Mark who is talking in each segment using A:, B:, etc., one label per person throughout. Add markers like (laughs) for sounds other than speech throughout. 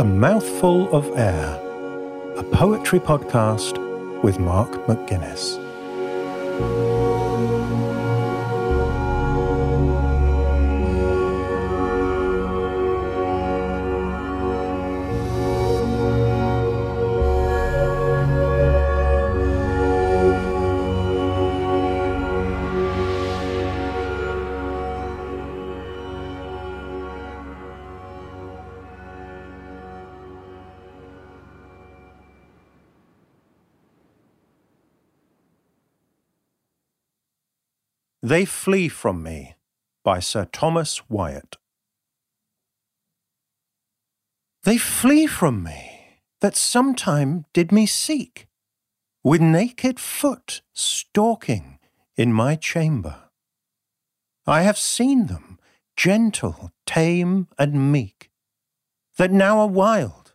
A: A Mouthful of Air, a poetry podcast with Mark McGuinness. They Flee From Me by Sir Thomas Wyatt. They flee from me that sometime did me seek, with naked foot stalking in my chamber. I have seen them, gentle, tame, and meek, that now are wild,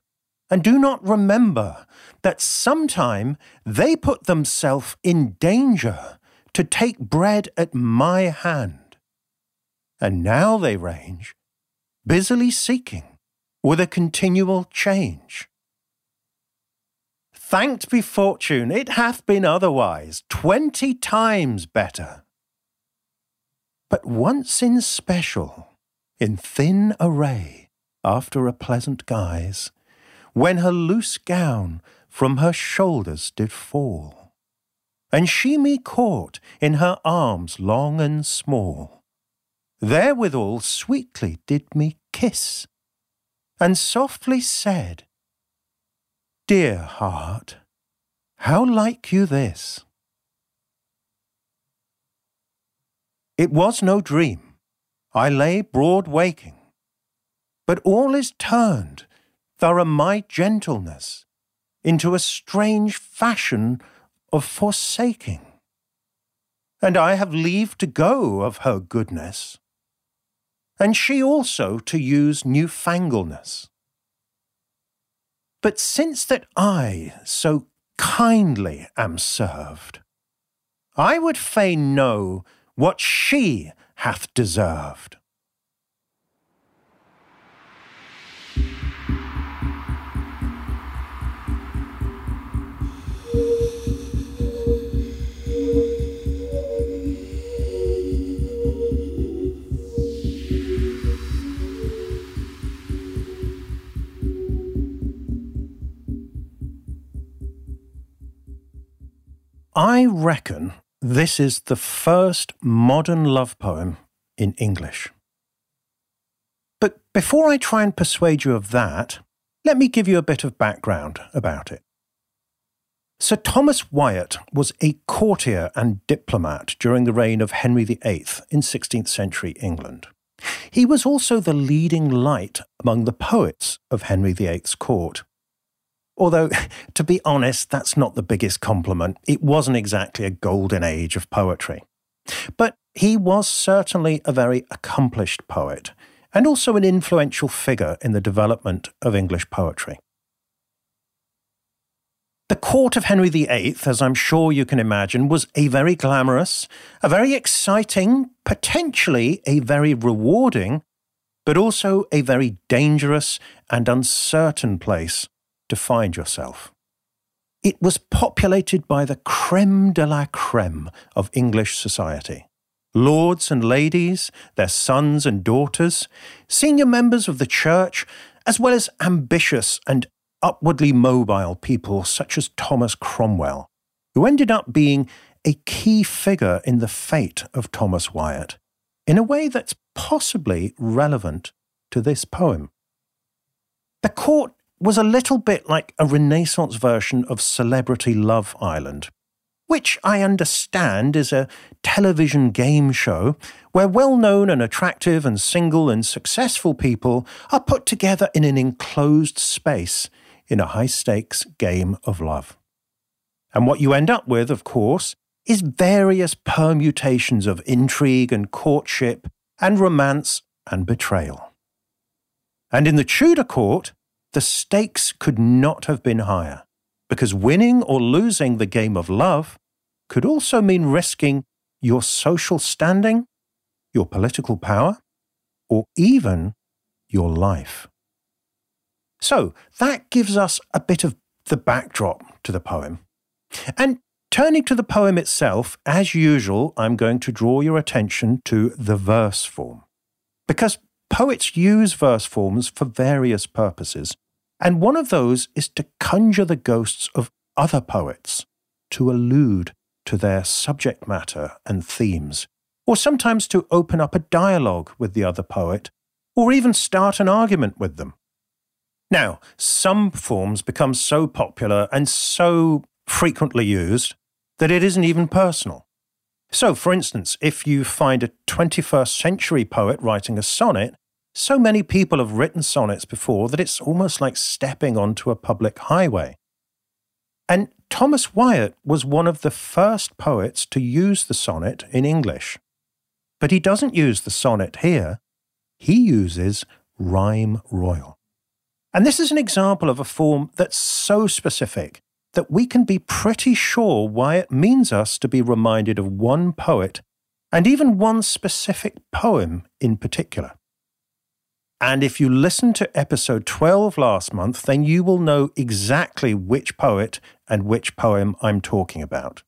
A: and do not remember that sometime they put themselves in danger to take bread at my hand. And now they range, busily seeking, with a continual change. Thanked be fortune, it hath been otherwise, twenty times better. But once in special, in thin array, after a pleasant guise, when her loose gown from her shoulders did fall and she me caught in her arms long and small. Therewithal sweetly did me kiss, and softly said, Dear heart, how like you this? It was no dream, I lay broad waking, but all is turned, thorough my gentleness, into a strange fashion of forsaking. And I have leave to go of her goodness, and she also to use newfangleness. But since that I so kindly am served, I would fain know what she hath deserved. I reckon this is the first modern love poem in English. But before I try and persuade you of that, let me give you a bit of background about it. Sir Thomas Wyatt was a courtier and diplomat during the reign of Henry VIII in 16th century England. He was also the leading light among the poets of Henry VIII's court. Although, (laughs) to be honest, that's not the biggest compliment. It wasn't exactly a golden age of poetry. But he was certainly a very accomplished poet and also an influential figure in the development of English poetry. The court of Henry VIII, as I'm sure you can imagine, was a very glamorous, a very exciting, potentially a very rewarding, but also a very dangerous and uncertain place to find yourself. It was populated by the creme de la creme of English society. Lords and ladies, their sons and daughters, senior members of the church, as well as ambitious and upwardly mobile people such as Thomas Cromwell, who ended up being a key figure in the fate of Thomas Wyatt in a way that's possibly relevant to this poem. The court was a little bit like a Renaissance version of Celebrity Love Island, which I understand is a television game show where well known and attractive and single and successful people are put together in an enclosed space in a high stakes game of love. And what you end up with, of course, is various permutations of intrigue and courtship and romance and betrayal. And in the Tudor court, the stakes could not have been higher, because winning or losing the game of love could also mean risking your social standing, your political power, or even your life. So that gives us a bit of the backdrop to the poem. And turning to the poem itself, as usual, I'm going to draw your attention to the verse form. Because poets use verse forms for various purposes, and one of those is to conjure the ghosts of other poets, to allude to their subject matter and themes, or sometimes to open up a dialogue with the other poet, or even start an argument with them. Now, some forms become so popular and so frequently used that it isn't even personal. So, for instance, if you find a 21st century poet writing a sonnet, so many people have written sonnets before that it's almost like stepping onto a public highway. And Thomas Wyatt was one of the first poets to use the sonnet in English. But he doesn't use the sonnet here, he uses rhyme royal. And this is an example of a form that's so specific that we can be pretty sure why it means us to be reminded of one poet and even one specific poem in particular. And if you listened to episode 12 last month, then you will know exactly which poet and which poem I'm talking about.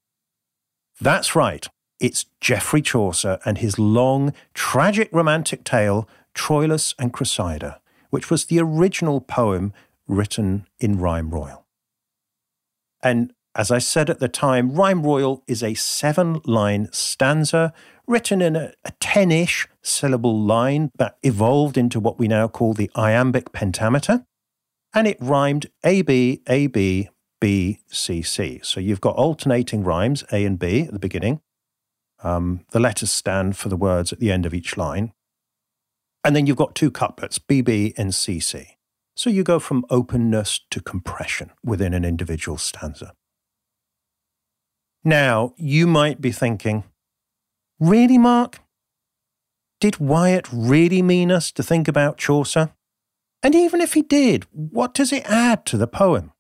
A: That's right, it's Geoffrey Chaucer and his long, tragic romantic tale, Troilus and Cressida, which was the original poem written in rhyme royal. And as I said at the time, Rhyme Royal is a seven line stanza written in a, 10 ish syllable line that evolved into what we now call the iambic pentameter. And it rhymed A B A B B C C. So you've got alternating rhymes, A and B at the beginning. Um, the letters stand for the words at the end of each line. And then you've got two couplets, BB and CC. So you go from openness to compression within an individual stanza. Now, you might be thinking, really, Mark? Did Wyatt really mean us to think about Chaucer? And even if he did, what does it add to the poem?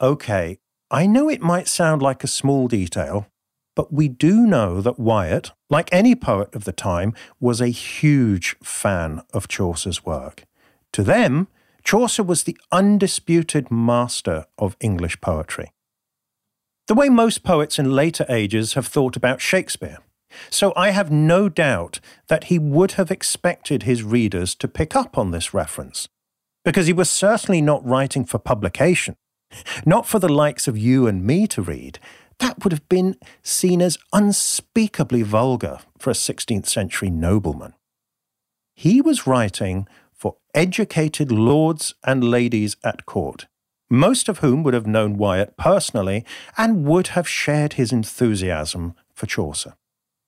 A: OK, I know it might sound like a small detail, but we do know that Wyatt, like any poet of the time, was a huge fan of Chaucer's work. To them, Chaucer was the undisputed master of English poetry. The way most poets in later ages have thought about Shakespeare. So I have no doubt that he would have expected his readers to pick up on this reference, because he was certainly not writing for publication, not for the likes of you and me to read. That would have been seen as unspeakably vulgar for a 16th century nobleman. He was writing for educated lords and ladies at court, most of whom would have known Wyatt personally and would have shared his enthusiasm for Chaucer.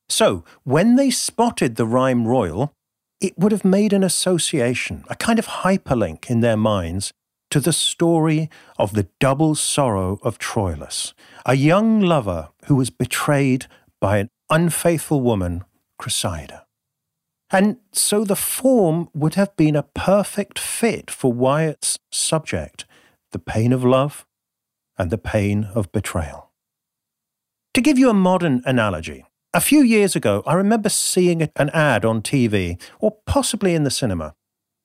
A: So, when they spotted the rhyme royal, it would have made an association, a kind of hyperlink in their minds to the story of the double sorrow of Troilus, a young lover who was betrayed by an unfaithful woman, Cressida. And so the form would have been a perfect fit for Wyatt's subject the pain of love and the pain of betrayal. To give you a modern analogy, a few years ago, I remember seeing an ad on TV, or possibly in the cinema,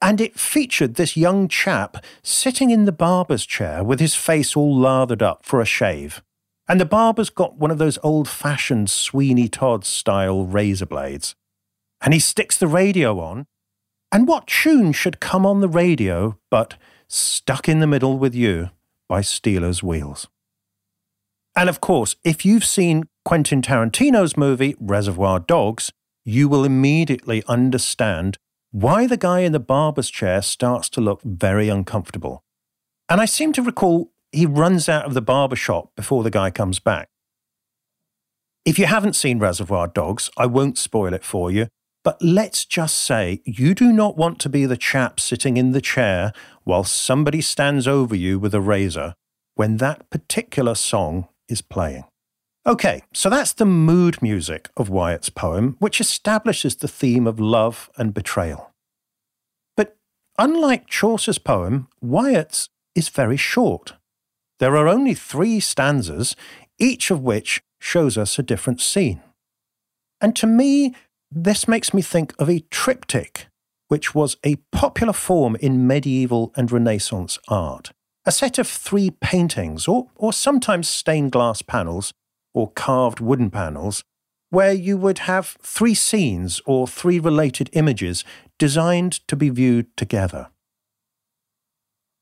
A: and it featured this young chap sitting in the barber's chair with his face all lathered up for a shave. And the barber's got one of those old fashioned Sweeney Todd style razor blades and he sticks the radio on. And what tune should come on the radio but Stuck in the Middle with You by Stealers Wheels? And of course, if you've seen Quentin Tarantino's movie Reservoir Dogs, you will immediately understand why the guy in the barber's chair starts to look very uncomfortable. And I seem to recall he runs out of the barber shop before the guy comes back. If you haven't seen Reservoir Dogs, I won't spoil it for you, but let's just say you do not want to be the chap sitting in the chair while somebody stands over you with a razor when that particular song is playing. Okay, so that's the mood music of Wyatt's poem, which establishes the theme of love and betrayal. But unlike Chaucer's poem, Wyatt's is very short. There are only three stanzas, each of which shows us a different scene. And to me, this makes me think of a triptych which was a popular form in medieval and Renaissance art. A set of three paintings, or, or sometimes stained glass panels, or carved wooden panels, where you would have three scenes or three related images designed to be viewed together.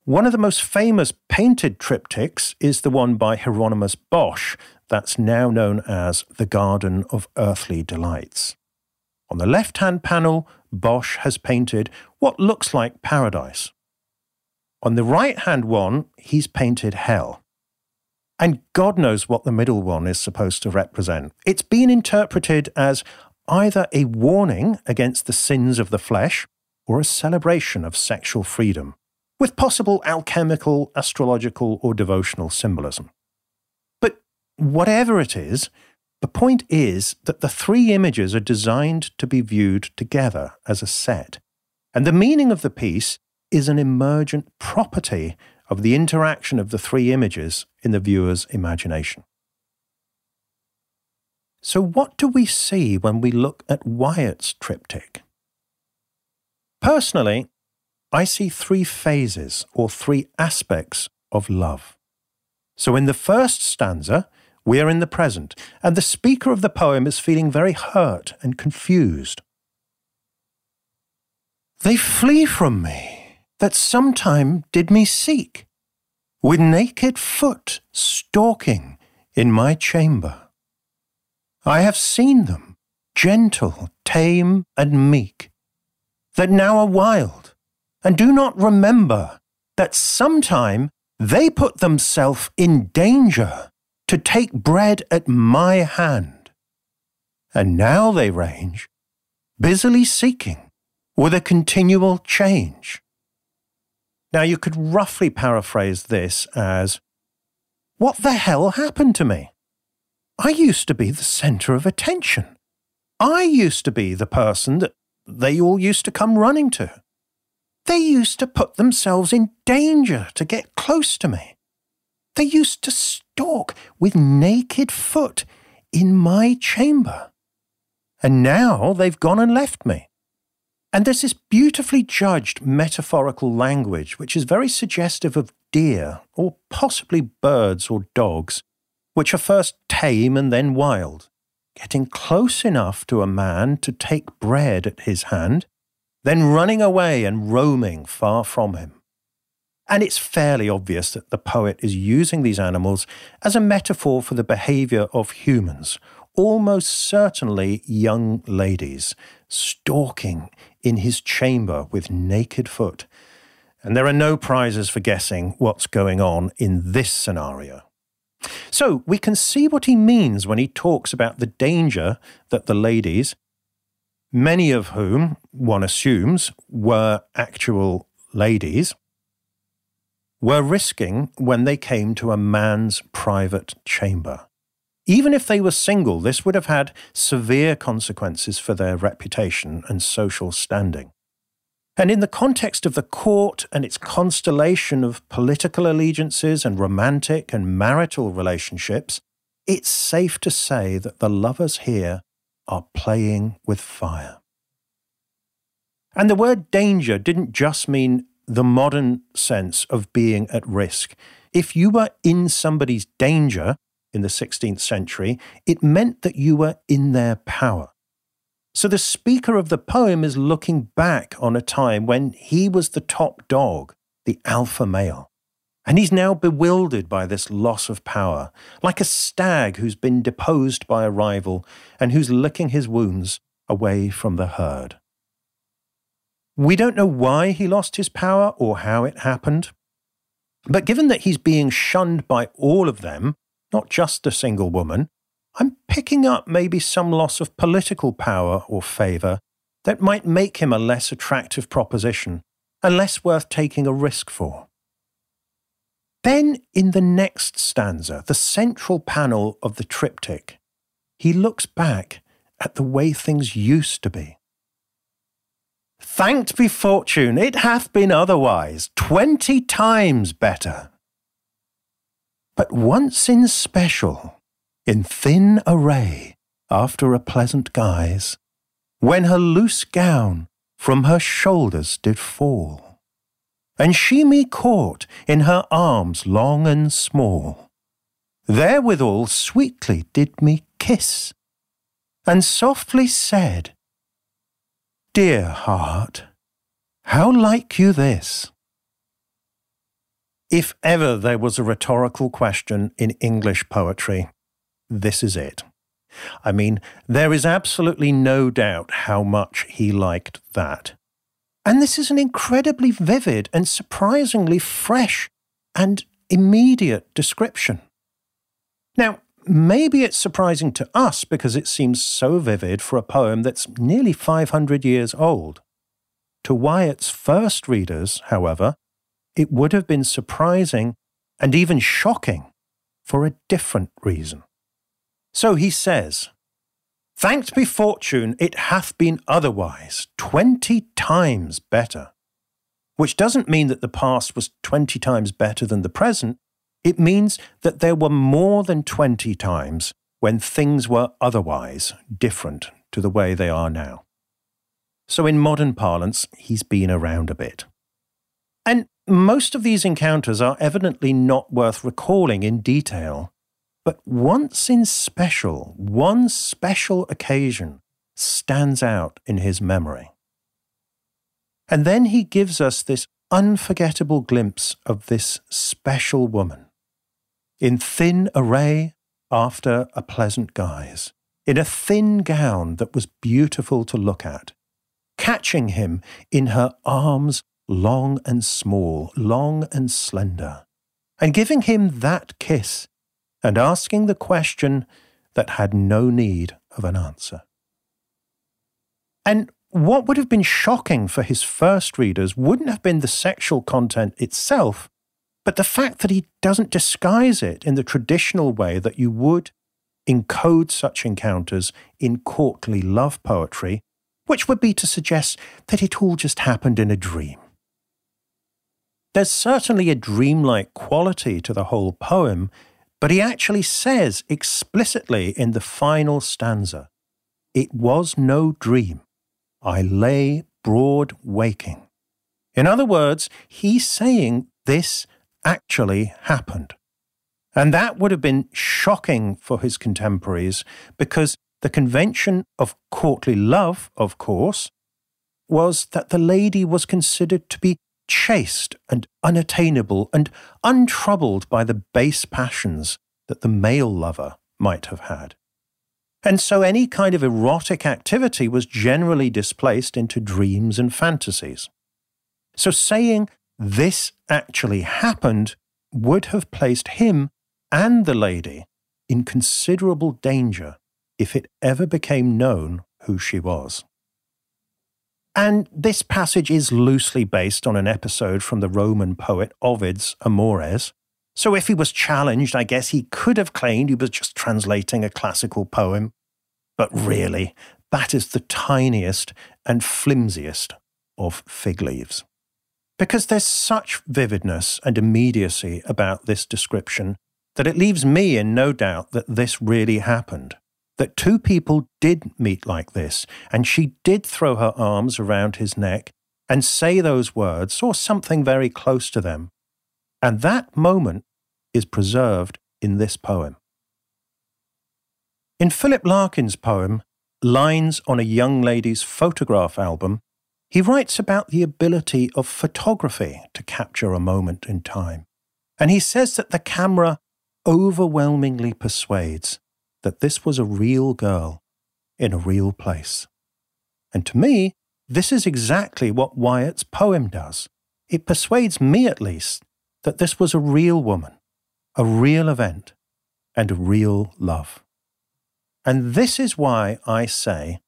A: One of the most famous painted triptychs is the one by Hieronymus Bosch, that's now known as the Garden of Earthly Delights. On the left hand panel, Bosch has painted what looks like paradise. On the right hand one, he's painted hell. And God knows what the middle one is supposed to represent. It's been interpreted as either a warning against the sins of the flesh or a celebration of sexual freedom, with possible alchemical, astrological, or devotional symbolism. But whatever it is, the point is that the three images are designed to be viewed together as a set, and the meaning of the piece is an emergent property of the interaction of the three images in the viewer's imagination. So, what do we see when we look at Wyatt's triptych? Personally, I see three phases or three aspects of love. So, in the first stanza, we are in the present, and the speaker of the poem is feeling very hurt and confused. They flee from me that sometime did me seek, with naked foot stalking in my chamber. I have seen them, gentle, tame, and meek, that now are wild, and do not remember that sometime they put themselves in danger to take bread at my hand. And now they range, busily seeking, with a continual change. Now you could roughly paraphrase this as What the hell happened to me? I used to be the centre of attention. I used to be the person that they all used to come running to. They used to put themselves in danger to get close to me. They used to stalk with naked foot in my chamber. And now they've gone and left me. And there's this beautifully judged metaphorical language which is very suggestive of deer, or possibly birds or dogs, which are first tame and then wild, getting close enough to a man to take bread at his hand, then running away and roaming far from him. And it's fairly obvious that the poet is using these animals as a metaphor for the behavior of humans, almost certainly young ladies, stalking in his chamber with naked foot. And there are no prizes for guessing what's going on in this scenario. So we can see what he means when he talks about the danger that the ladies, many of whom, one assumes, were actual ladies, were risking when they came to a man's private chamber. Even if they were single, this would have had severe consequences for their reputation and social standing. And in the context of the court and its constellation of political allegiances and romantic and marital relationships, it's safe to say that the lovers here are playing with fire. And the word danger didn't just mean the modern sense of being at risk. If you were in somebody's danger in the 16th century, it meant that you were in their power. So the speaker of the poem is looking back on a time when he was the top dog, the alpha male. And he's now bewildered by this loss of power, like a stag who's been deposed by a rival and who's licking his wounds away from the herd. We don't know why he lost his power or how it happened. But given that he's being shunned by all of them, not just a single woman, I'm picking up maybe some loss of political power or favour that might make him a less attractive proposition and less worth taking a risk for. Then, in the next stanza, the central panel of the triptych, he looks back at the way things used to be. Thanked be fortune, it hath been otherwise, twenty times better. But once in special, in thin array, after a pleasant guise, when her loose gown from her shoulders did fall. And she me caught in her arms long and small. Therewithal sweetly did me kiss, and softly said, Dear heart, how like you this? If ever there was a rhetorical question in English poetry, this is it. I mean, there is absolutely no doubt how much he liked that. And this is an incredibly vivid and surprisingly fresh and immediate description. Now, maybe it's surprising to us because it seems so vivid for a poem that's nearly 500 years old. To Wyatt's first readers, however, it would have been surprising and even shocking for a different reason. So he says, Thanked be fortune, it hath been otherwise, twenty times better. Which doesn't mean that the past was twenty times better than the present. It means that there were more than twenty times when things were otherwise different to the way they are now. So, in modern parlance, he's been around a bit. And most of these encounters are evidently not worth recalling in detail but once in special, one special occasion stands out in his memory. And then he gives us this unforgettable glimpse of this special woman. In thin array after a pleasant guise, in a thin gown that was beautiful to look at, catching him in her arms long and small, long and slender, and giving him that kiss and asking the question that had no need of an answer. And what would have been shocking for his first readers wouldn't have been the sexual content itself, but the fact that he doesn't disguise it in the traditional way that you would encode such encounters in courtly love poetry, which would be to suggest that it all just happened in a dream. There's certainly a dreamlike quality to the whole poem but he actually says explicitly in the final stanza, It was no dream. I lay broad waking. In other words, he's saying this actually happened. And that would have been shocking for his contemporaries because the convention of courtly love, of course, was that the lady was considered to be chaste and unattainable and untroubled by the base passions that the male lover might have had. And so any kind of erotic activity was generally displaced into dreams and fantasies. So saying this actually happened would have placed him and the lady in considerable danger if it ever became known who she was. And this passage is loosely based on an episode from the Roman poet Ovid's Amores. So if he was challenged, I guess he could have claimed he was just translating a classical poem. But really, that is the tiniest and flimsiest of fig leaves. Because there's such vividness and immediacy about this description that it leaves me in no doubt that this really happened that two people did meet like this, and she did throw her arms around his neck and say those words, or something very close to them. And that moment is preserved in this poem. In Philip Larkin's poem, Lines on a Young Lady's Photograph Album, he writes about the ability of photography to capture a moment in time. And he says that the camera overwhelmingly persuades that this was a real girl in a real place. And to me, this is exactly what Wyatt's poem does. It persuades me, at least, that this was a real woman, a real event, and a real love. And this is why I say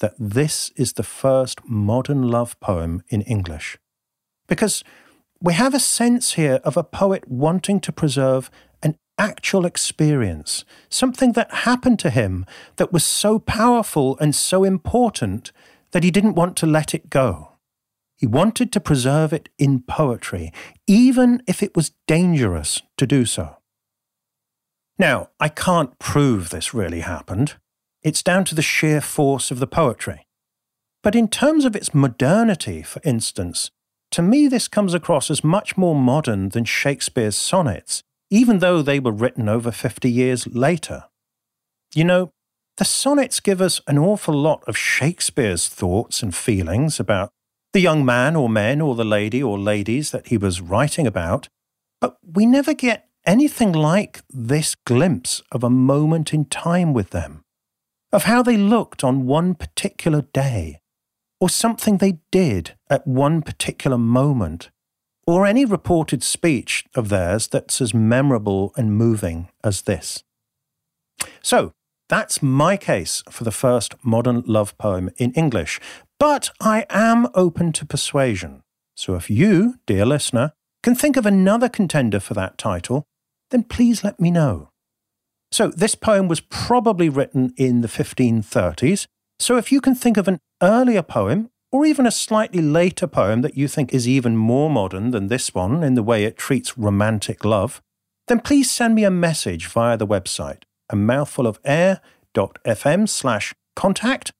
A: that this is the first modern love poem in English. Because we have a sense here of a poet wanting to preserve an actual experience, something that happened to him that was so powerful and so important that he didn't want to let it go. He wanted to preserve it in poetry, even if it was dangerous to do so. Now, I can't prove this really happened. It's down to the sheer force of the poetry. But in terms of its modernity, for instance, to me this comes across as much more modern than Shakespeare's sonnets, even though they were written over 50 years later. You know, the sonnets give us an awful lot of Shakespeare's thoughts and feelings about the young man or men or the lady or ladies that he was writing about, but we never get anything like this glimpse of a moment in time with them, of how they looked on one particular day, or something they did at one particular moment, or any reported speech of theirs that's as memorable and moving as this. So, that's my case for the first modern love poem in English, but I am open to persuasion. So if you, dear listener, can think of another contender for that title, then please let me know. So this poem was probably written in the 1530s. So if you can think of an earlier poem, or even a slightly later poem that you think is even more modern than this one in the way it treats romantic love, then please send me a message via the website, a mouthful of air.fm slash contact,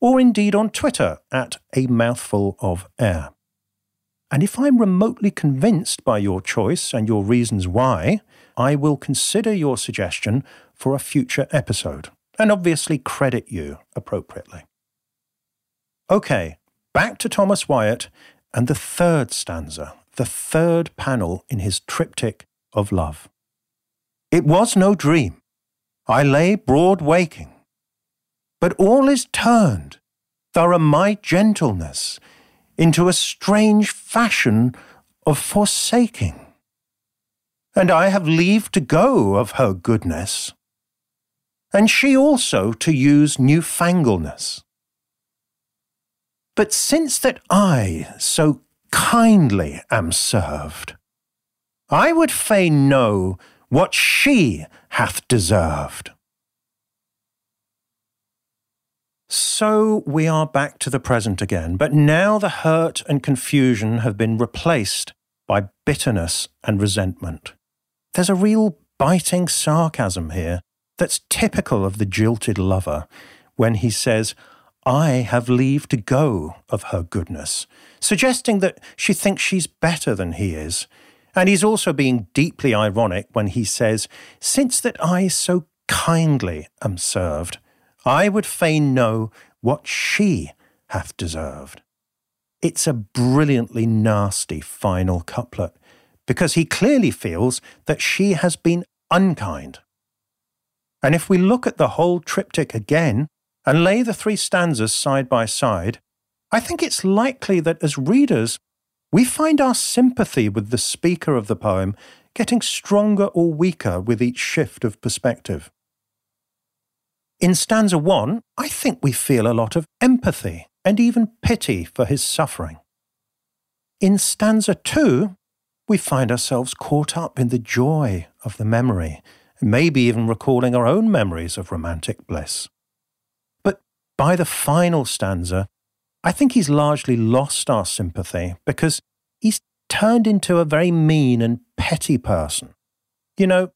A: or indeed on Twitter at a mouthful of air. And if I'm remotely convinced by your choice and your reasons why, I will consider your suggestion for a future episode and obviously credit you appropriately. Okay, back to Thomas Wyatt and the third stanza, the third panel in his triptych of love. It was no dream. I lay broad waking but all is turned, through my gentleness, into a strange fashion of forsaking. And I have leave to go of her goodness, and she also to use newfangleness. But since that I so kindly am served, I would fain know what she hath deserved. So we are back to the present again, but now the hurt and confusion have been replaced by bitterness and resentment. There's a real biting sarcasm here that's typical of the jilted lover when he says, I have leave to go of her goodness, suggesting that she thinks she's better than he is. And he's also being deeply ironic when he says, Since that I so kindly am served, I would fain know what she hath deserved. It's a brilliantly nasty final couplet, because he clearly feels that she has been unkind. And if we look at the whole triptych again and lay the three stanzas side by side, I think it's likely that as readers, we find our sympathy with the speaker of the poem getting stronger or weaker with each shift of perspective. In stanza one, I think we feel a lot of empathy and even pity for his suffering. In stanza two, we find ourselves caught up in the joy of the memory, maybe even recalling our own memories of romantic bliss. But by the final stanza, I think he's largely lost our sympathy because he's turned into a very mean and petty person. You know,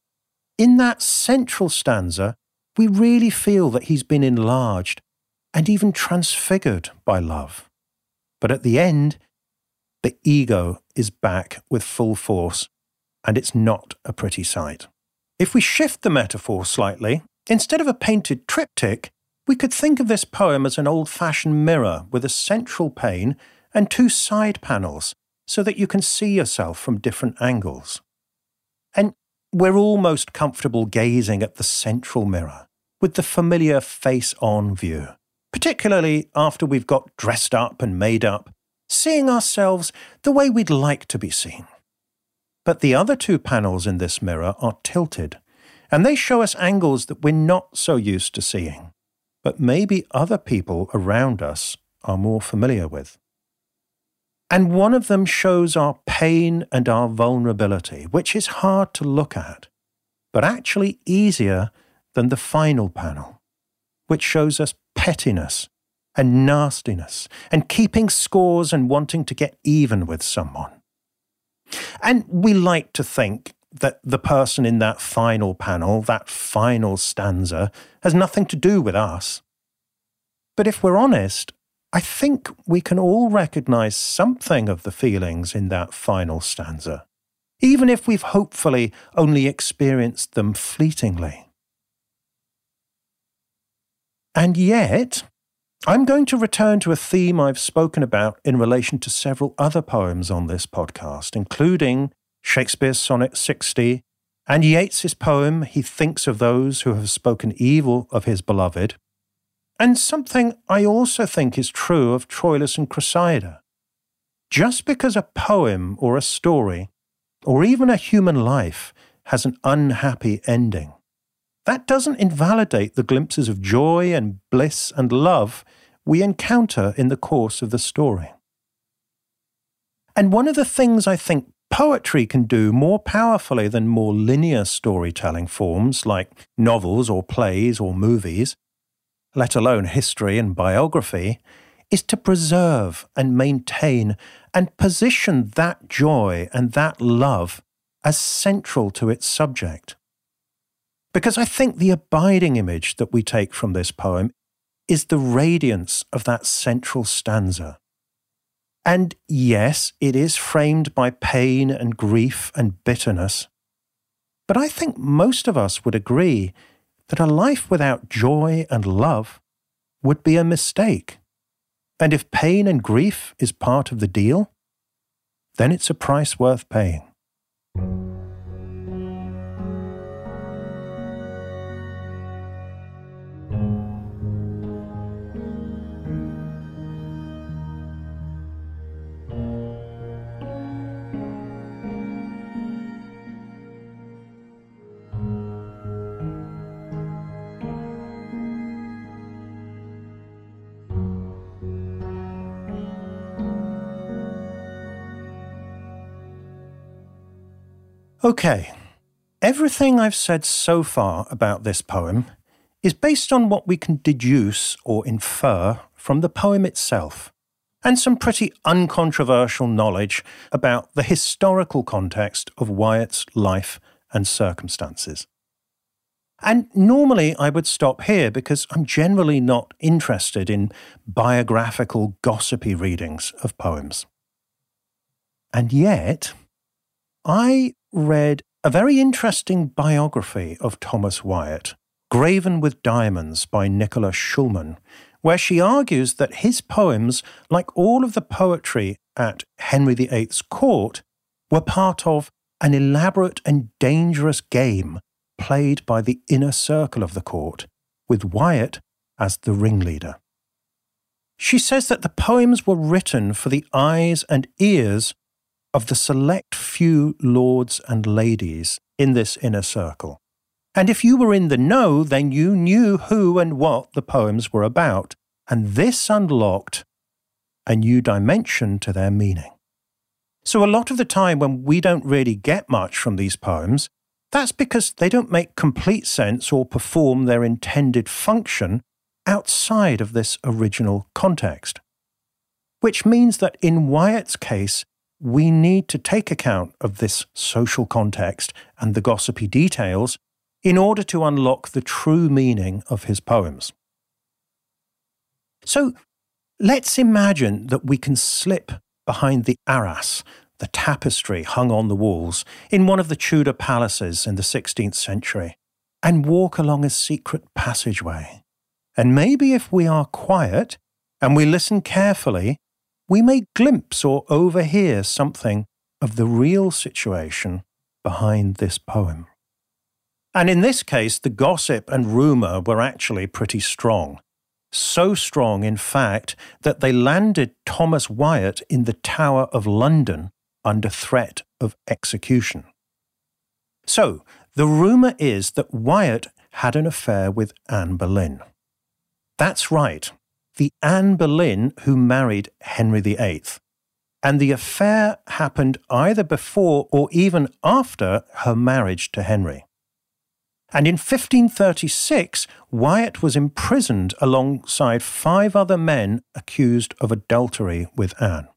A: in that central stanza, we really feel that he's been enlarged and even transfigured by love. But at the end, the ego is back with full force, and it's not a pretty sight. If we shift the metaphor slightly, instead of a painted triptych, we could think of this poem as an old fashioned mirror with a central pane and two side panels so that you can see yourself from different angles. And we're almost comfortable gazing at the central mirror with the familiar face on view, particularly after we've got dressed up and made up, seeing ourselves the way we'd like to be seen. But the other two panels in this mirror are tilted, and they show us angles that we're not so used to seeing, but maybe other people around us are more familiar with. And one of them shows our pain and our vulnerability, which is hard to look at, but actually easier than the final panel, which shows us pettiness and nastiness and keeping scores and wanting to get even with someone. And we like to think that the person in that final panel, that final stanza, has nothing to do with us. But if we're honest, I think we can all recognize something of the feelings in that final stanza, even if we've hopefully only experienced them fleetingly. And yet, I'm going to return to a theme I've spoken about in relation to several other poems on this podcast, including Shakespeare's Sonnet 60 and Yeats's poem He Thinks of Those Who Have Spoken Evil of His Beloved, and something I also think is true of Troilus and Cressida. Just because a poem or a story, or even a human life, has an unhappy ending, that doesn't invalidate the glimpses of joy and bliss and love we encounter in the course of the story. And one of the things I think poetry can do more powerfully than more linear storytelling forms like novels or plays or movies let alone history and biography, is to preserve and maintain and position that joy and that love as central to its subject. Because I think the abiding image that we take from this poem is the radiance of that central stanza. And yes, it is framed by pain and grief and bitterness. But I think most of us would agree that a life without joy and love would be a mistake. And if pain and grief is part of the deal, then it's a price worth paying. Okay, everything I've said so far about this poem is based on what we can deduce or infer from the poem itself, and some pretty uncontroversial knowledge about the historical context of Wyatt's life and circumstances. And normally I would stop here because I'm generally not interested in biographical, gossipy readings of poems. And yet, I read a very interesting biography of Thomas Wyatt, Graven with Diamonds by Nicola Shulman, where she argues that his poems, like all of the poetry at Henry VIII's court, were part of an elaborate and dangerous game played by the inner circle of the court, with Wyatt as the ringleader. She says that the poems were written for the eyes and ears of the select few lords and ladies in this inner circle. And if you were in the know, then you knew who and what the poems were about, and this unlocked a new dimension to their meaning. So, a lot of the time when we don't really get much from these poems, that's because they don't make complete sense or perform their intended function outside of this original context. Which means that in Wyatt's case, we need to take account of this social context and the gossipy details in order to unlock the true meaning of his poems. So let's imagine that we can slip behind the arras, the tapestry hung on the walls, in one of the Tudor palaces in the 16th century, and walk along a secret passageway. And maybe if we are quiet and we listen carefully, we may glimpse or overhear something of the real situation behind this poem. And in this case, the gossip and rumour were actually pretty strong. So strong, in fact, that they landed Thomas Wyatt in the Tower of London under threat of execution. So, the rumour is that Wyatt had an affair with Anne Boleyn. That's right, the Anne Boleyn who married Henry VIII. And the affair happened either before or even after her marriage to Henry. And in 1536, Wyatt was imprisoned alongside five other men accused of adultery with Anne.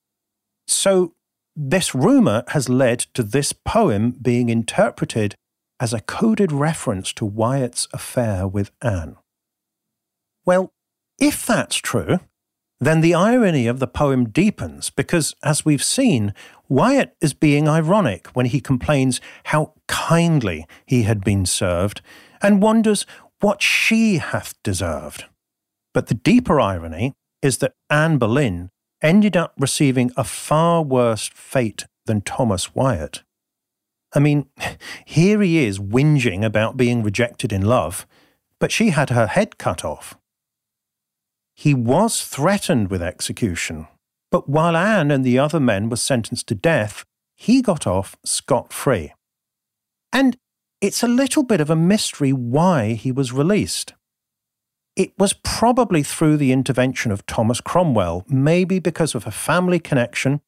A: So, this rumour has led to this poem being interpreted as a coded reference to Wyatt's affair with Anne. Well, if that's true, then the irony of the poem deepens because, as we've seen, Wyatt is being ironic when he complains how kindly he had been served and wonders what she hath deserved. But the deeper irony is that Anne Boleyn ended up receiving a far worse fate than Thomas Wyatt. I mean, (laughs) here he is whinging about being rejected in love, but she had her head cut off. He was threatened with execution, but while Anne and the other men were sentenced to death, he got off scot free. And it's a little bit of a mystery why he was released. It was probably through the intervention of Thomas Cromwell, maybe because of a family connection,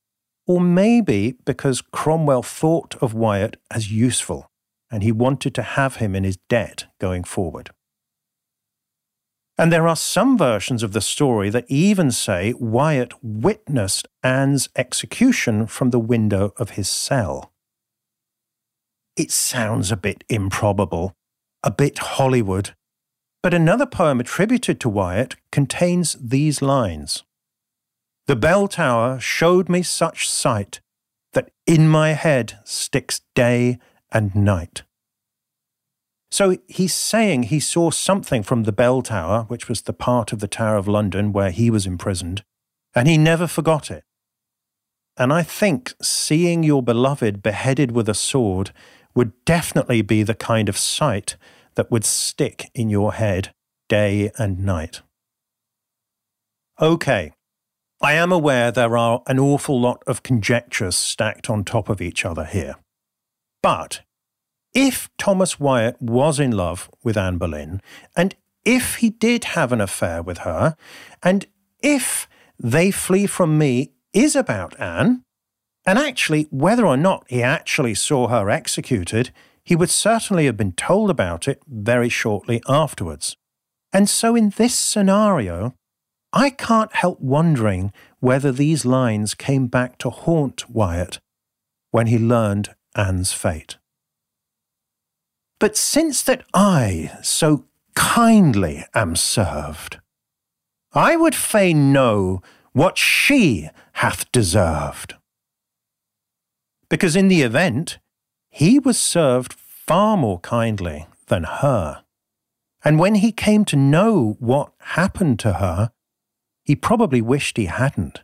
A: or maybe because Cromwell thought of Wyatt as useful and he wanted to have him in his debt going forward. And there are some versions of the story that even say Wyatt witnessed Anne's execution from the window of his cell. It sounds a bit improbable, a bit Hollywood, but another poem attributed to Wyatt contains these lines The bell tower showed me such sight that in my head sticks day and night. So he's saying he saw something from the bell tower, which was the part of the Tower of London where he was imprisoned, and he never forgot it. And I think seeing your beloved beheaded with a sword would definitely be the kind of sight that would stick in your head day and night. Okay, I am aware there are an awful lot of conjectures stacked on top of each other here. But if Thomas Wyatt was in love with Anne Boleyn, and if he did have an affair with her, and if They Flee From Me is about Anne, and actually, whether or not he actually saw her executed, he would certainly have been told about it very shortly afterwards. And so, in this scenario, I can't help wondering whether these lines came back to haunt Wyatt when he learned Anne's fate. But since that I so kindly am served, I would fain know what she hath deserved. Because in the event, he was served far more kindly than her. And when he came to know what happened to her, he probably wished he hadn't.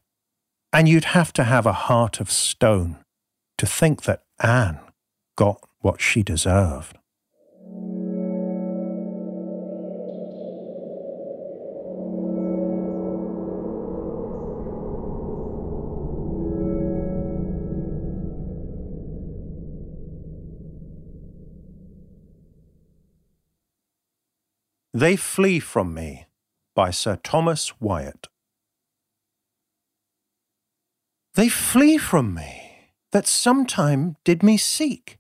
A: And you'd have to have a heart of stone to think that Anne got what she deserved. They Flee From Me by Sir Thomas Wyatt. They flee from me that sometime did me seek,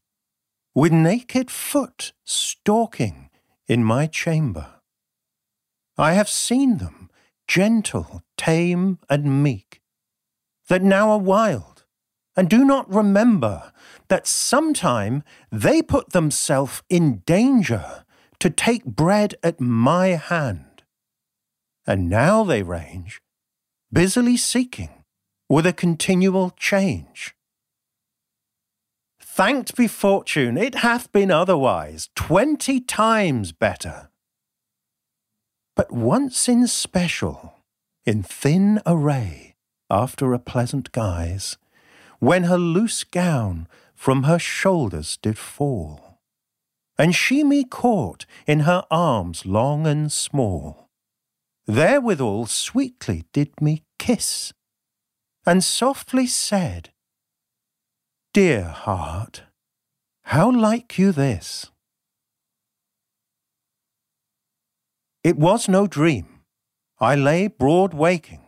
A: with naked foot stalking in my chamber. I have seen them, gentle, tame, and meek, that now are wild, and do not remember that sometime they put themselves in danger to take bread at my hand. And now they range, busily seeking, with a continual change. Thanked be fortune, it hath been otherwise, twenty times better. But once in special, in thin array, after a pleasant guise, when her loose gown from her shoulders did fall, and she me caught in her arms long and small. Therewithal sweetly did me kiss, and softly said, Dear heart, how like you this? It was no dream, I lay broad waking,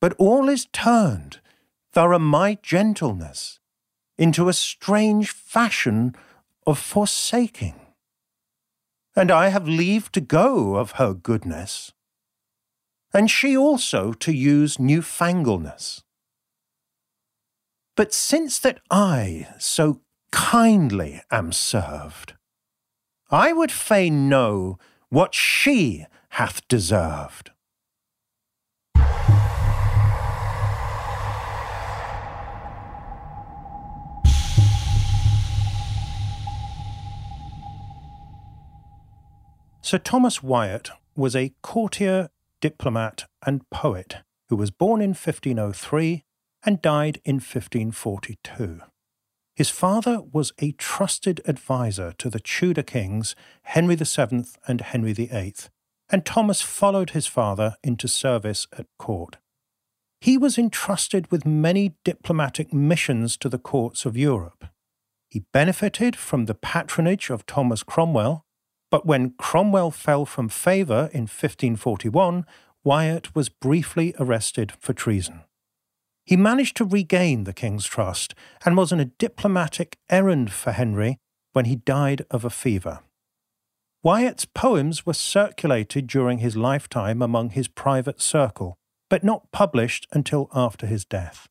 A: but all is turned, thorough my gentleness, into a strange fashion of forsaking. And I have leave to go of her goodness, and she also to use newfangleness. But since that I so kindly am served, I would fain know what she hath deserved. Sir Thomas Wyatt was a courtier, diplomat, and poet who was born in 1503 and died in 1542. His father was a trusted adviser to the Tudor kings Henry VII and Henry VIII, and Thomas followed his father into service at court. He was entrusted with many diplomatic missions to the courts of Europe. He benefited from the patronage of Thomas Cromwell, but when Cromwell fell from favour in 1541, Wyatt was briefly arrested for treason. He managed to regain the king's trust and was on a diplomatic errand for Henry when he died of a fever. Wyatt's poems were circulated during his lifetime among his private circle, but not published until after his death.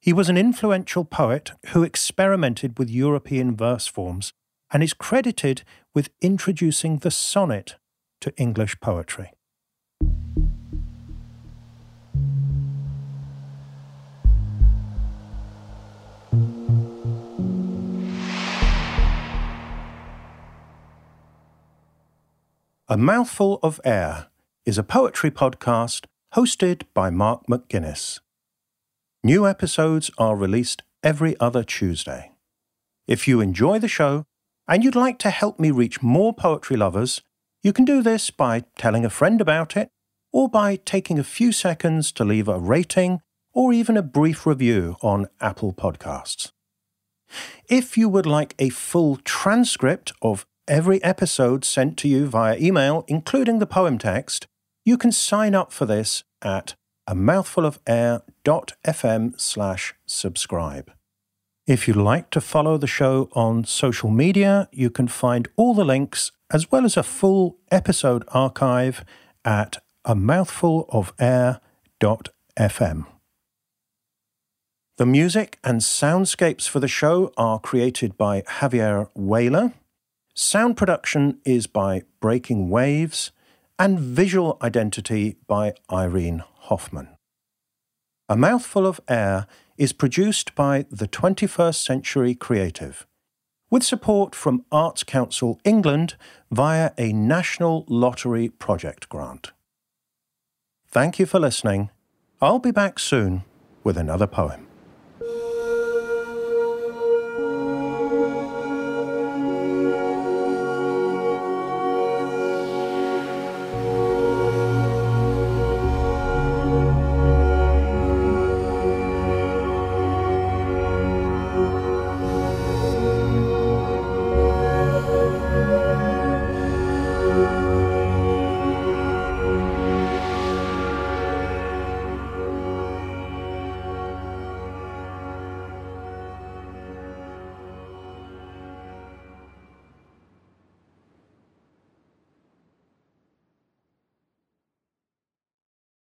A: He was an influential poet who experimented with European verse forms and is credited with introducing the sonnet to English poetry. A Mouthful of Air is a poetry podcast hosted by Mark McGuinness. New episodes are released every other Tuesday. If you enjoy the show and you'd like to help me reach more poetry lovers, you can do this by telling a friend about it or by taking a few seconds to leave a rating or even a brief review on Apple Podcasts. If you would like a full transcript of every episode sent to you via email, including the poem text, you can sign up for this at a mouthfulofair.fm slash subscribe. If you'd like to follow the show on social media, you can find all the links as well as a full episode archive at a mouthful of mouthfulofair.fm. The music and soundscapes for the show are created by Javier Weyler. Sound production is by Breaking Waves, and visual identity by Irene Hoffman. A Mouthful of Air is produced by the 21st Century Creative, with support from Arts Council England via a National Lottery Project grant. Thank you for listening. I'll be back soon with another poem.